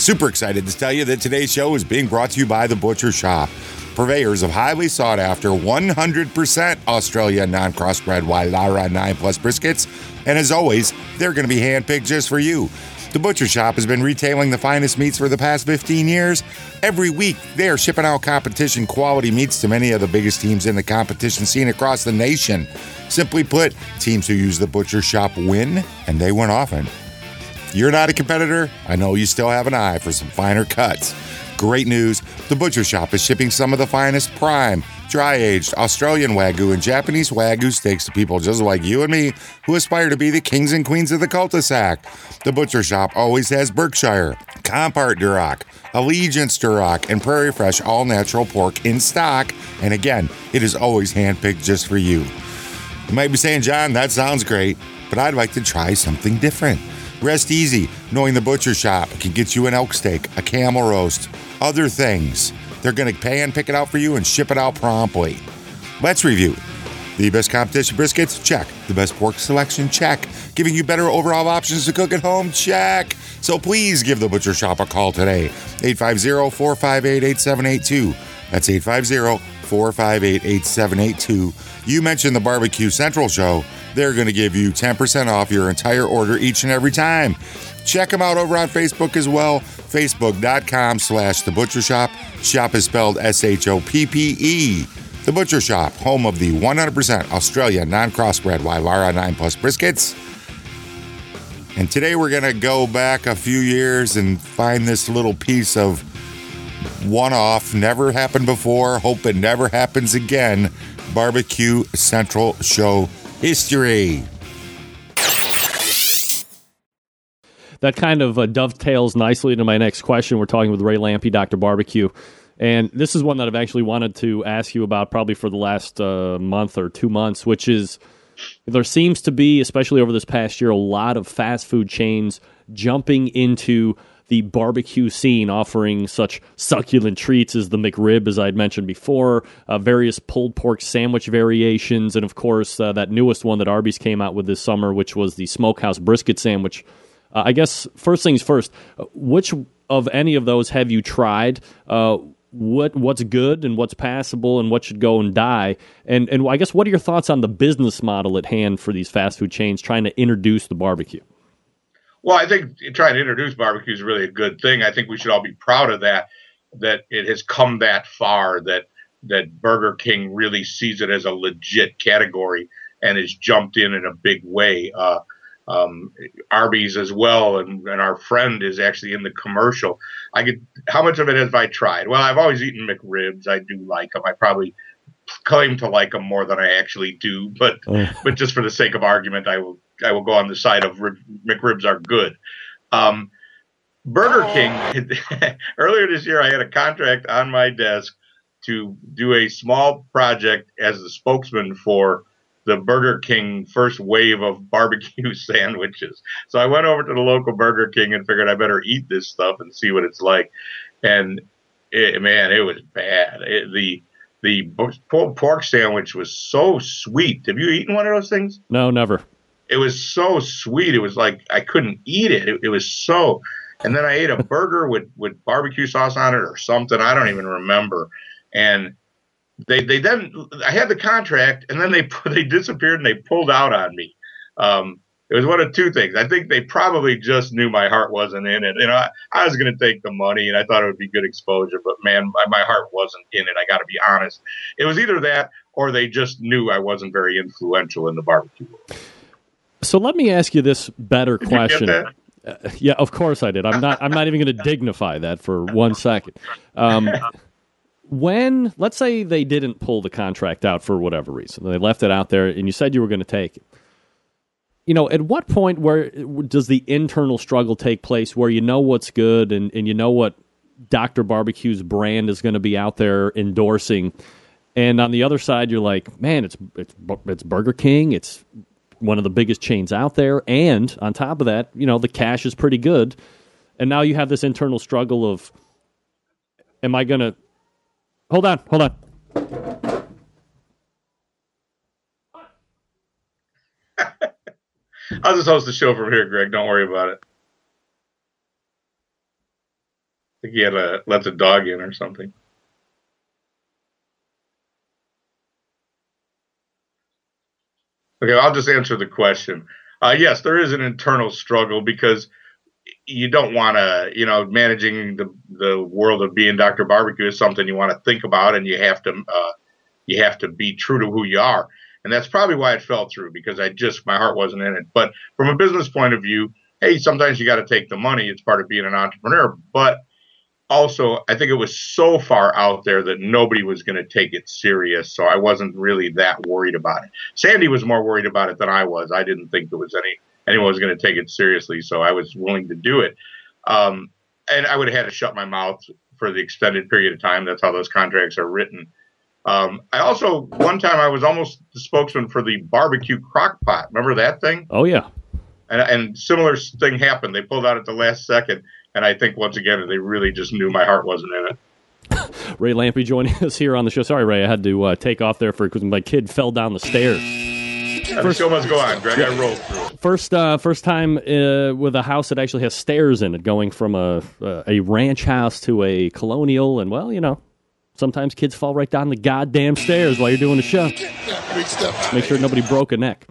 Super excited to tell you that today's show is being brought to you by The Butcher Shop, purveyors of highly sought after 100% Australia non crossbred Wylarah 9 Plus briskets. And as always, they're going to be handpicked just for you. The Butcher Shop has been retailing the finest meats for the past 15 years. Every week, they are shipping out competition quality meats to many of the biggest teams in the competition scene across the nation. Simply put, teams who use the Butcher Shop win, and they win often. You're not a competitor? I know you still have an eye for some finer cuts. Great news the Butcher Shop is shipping some of the finest prime, dry aged Australian Wagyu and Japanese Wagyu steaks to people just like you and me who aspire to be the kings and queens of the cul de sac. The Butcher Shop always has Berkshire, Compart Duroc, Allegiance Duroc, and Prairie Fresh all natural pork in stock. And again, it is always handpicked just for you. You might be saying, John, that sounds great, but I'd like to try something different. Rest easy, knowing the butcher shop can get you an elk steak, a camel roast, other things. They're going to pan pick it out for you and ship it out promptly. Let's review. The best competition briskets? Check. The best pork selection? Check. Giving you better overall options to cook at home? Check. So please give the butcher shop a call today. 850 458 8782. That's 850 458 8782. You mentioned the Barbecue Central show they're going to give you 10% off your entire order each and every time. Check them out over on Facebook as well. Facebook.com slash The Butcher Shop. Shop is spelled S H O P P E. The Butcher Shop, home of the 100% Australia non crossbred Wylarah 9 Plus briskets. And today we're going to go back a few years and find this little piece of one off, never happened before, hope it never happens again. Barbecue Central Show history. That kind of uh, dovetails nicely into my next question. We're talking with Ray Lampe, Dr. Barbecue. And this is one that I've actually wanted to ask you about probably for the last uh, month or two months, which is there seems to be, especially over this past year, a lot of fast food chains jumping into the barbecue scene, offering such succulent treats as the McRib, as I'd mentioned before, uh, various pulled pork sandwich variations, and of course, uh, that newest one that Arby's came out with this summer, which was the smokehouse brisket sandwich. Uh, I guess, first things first, uh, which of any of those have you tried? Uh, what what's good and what's passable and what should go and die and and I guess what are your thoughts on the business model at hand for these fast food chains trying to introduce the barbecue? Well, I think trying to introduce barbecue is really a good thing. I think we should all be proud of that. That it has come that far. That that Burger King really sees it as a legit category and has jumped in in a big way. Uh, um, Arby's as well, and, and our friend is actually in the commercial. I could. How much of it have I tried? Well, I've always eaten McRibs. I do like them. I probably claim to like them more than I actually do, but oh. but just for the sake of argument, I will I will go on the side of McRibs are good. Um, Burger King earlier this year, I had a contract on my desk to do a small project as the spokesman for the Burger King first wave of barbecue sandwiches. So I went over to the local Burger King and figured I better eat this stuff and see what it's like. And it, man, it was bad. It, the the pork sandwich was so sweet. Have you eaten one of those things? No, never. It was so sweet. It was like I couldn't eat it. It, it was so. And then I ate a burger with with barbecue sauce on it or something. I don't even remember. And they they then I had the contract, and then they they disappeared and they pulled out on me. Um, it was one of two things. I think they probably just knew my heart wasn't in it. You know, I, I was going to take the money and I thought it would be good exposure, but man, my, my heart wasn't in it. I got to be honest. It was either that or they just knew I wasn't very influential in the barbecue world. So let me ask you this better question. Uh, yeah, of course I did. I'm not. I'm not even going to dignify that for one second. Um, when let's say they didn't pull the contract out for whatever reason, they left it out there, and you said you were going to take it you know, at what point where does the internal struggle take place where you know what's good and, and you know what Dr. Barbecue's brand is going to be out there endorsing, and on the other side you're like, man, it's it's it's Burger King, it's one of the biggest chains out there, and on top of that, you know, the cash is pretty good, and now you have this internal struggle of, am I going to hold on, hold on. I'll just host the show from here, Greg. Don't worry about it. I think he had to let the dog in or something. Okay, I'll just answer the question. Uh, yes, there is an internal struggle because you don't want to, you know, managing the the world of being Dr. Barbecue is something you want to think about, and you have to uh, you have to be true to who you are, and that's probably why it fell through because I just my heart wasn't in it. But from a business point of view, hey, sometimes you got to take the money; it's part of being an entrepreneur. But also, I think it was so far out there that nobody was going to take it serious. So I wasn't really that worried about it. Sandy was more worried about it than I was. I didn't think there was any anyone was going to take it seriously, so I was willing to do it. Um, and I would have had to shut my mouth for the extended period of time. That's how those contracts are written. Um, I also one time I was almost the spokesman for the barbecue crock pot. Remember that thing? Oh yeah. And, and similar thing happened. They pulled out at the last second, and I think once again they really just knew my heart wasn't in it. Ray Lampe joining us here on the show. Sorry, Ray, I had to uh, take off there for because my kid fell down the stairs. Yeah, the show must go on, Greg. I rolled through. First, uh, first time uh, with a house that actually has stairs in it, going from a a ranch house to a colonial, and well, you know, sometimes kids fall right down the goddamn stairs while you're doing the show. Make sure nobody broke a neck.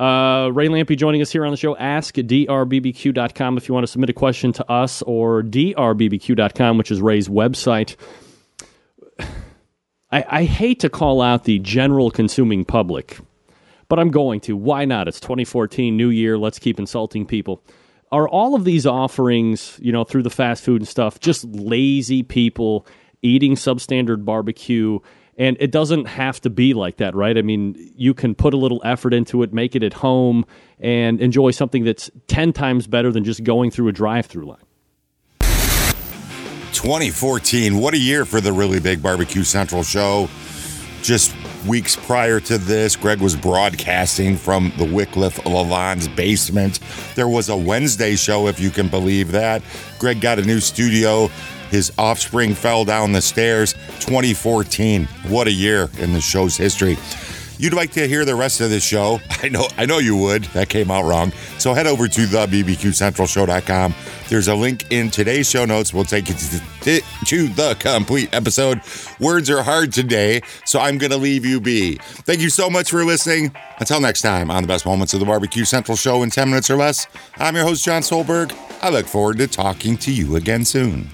Uh, Ray Lampe joining us here on the show. Ask drbbq.com if you want to submit a question to us or drbbq.com, which is Ray's website. I, I hate to call out the general consuming public, but I'm going to. Why not? It's 2014, new year. Let's keep insulting people. Are all of these offerings, you know, through the fast food and stuff, just lazy people eating substandard barbecue? And it doesn't have to be like that, right? I mean, you can put a little effort into it, make it at home, and enjoy something that's 10 times better than just going through a drive through line. 2014, what a year for the Really Big Barbecue Central show. Just weeks prior to this, Greg was broadcasting from the Wycliffe Lalonde's basement. There was a Wednesday show, if you can believe that. Greg got a new studio. His offspring fell down the stairs. 2014. What a year in the show's history. You'd like to hear the rest of the show? I know, I know you would. That came out wrong. So head over to the bbqcentralshow.com. There's a link in today's show notes. We'll take you to, to the complete episode. Words are hard today, so I'm going to leave you be. Thank you so much for listening. Until next time on the best moments of the Barbecue Central show in 10 minutes or less, I'm your host, John Solberg. I look forward to talking to you again soon.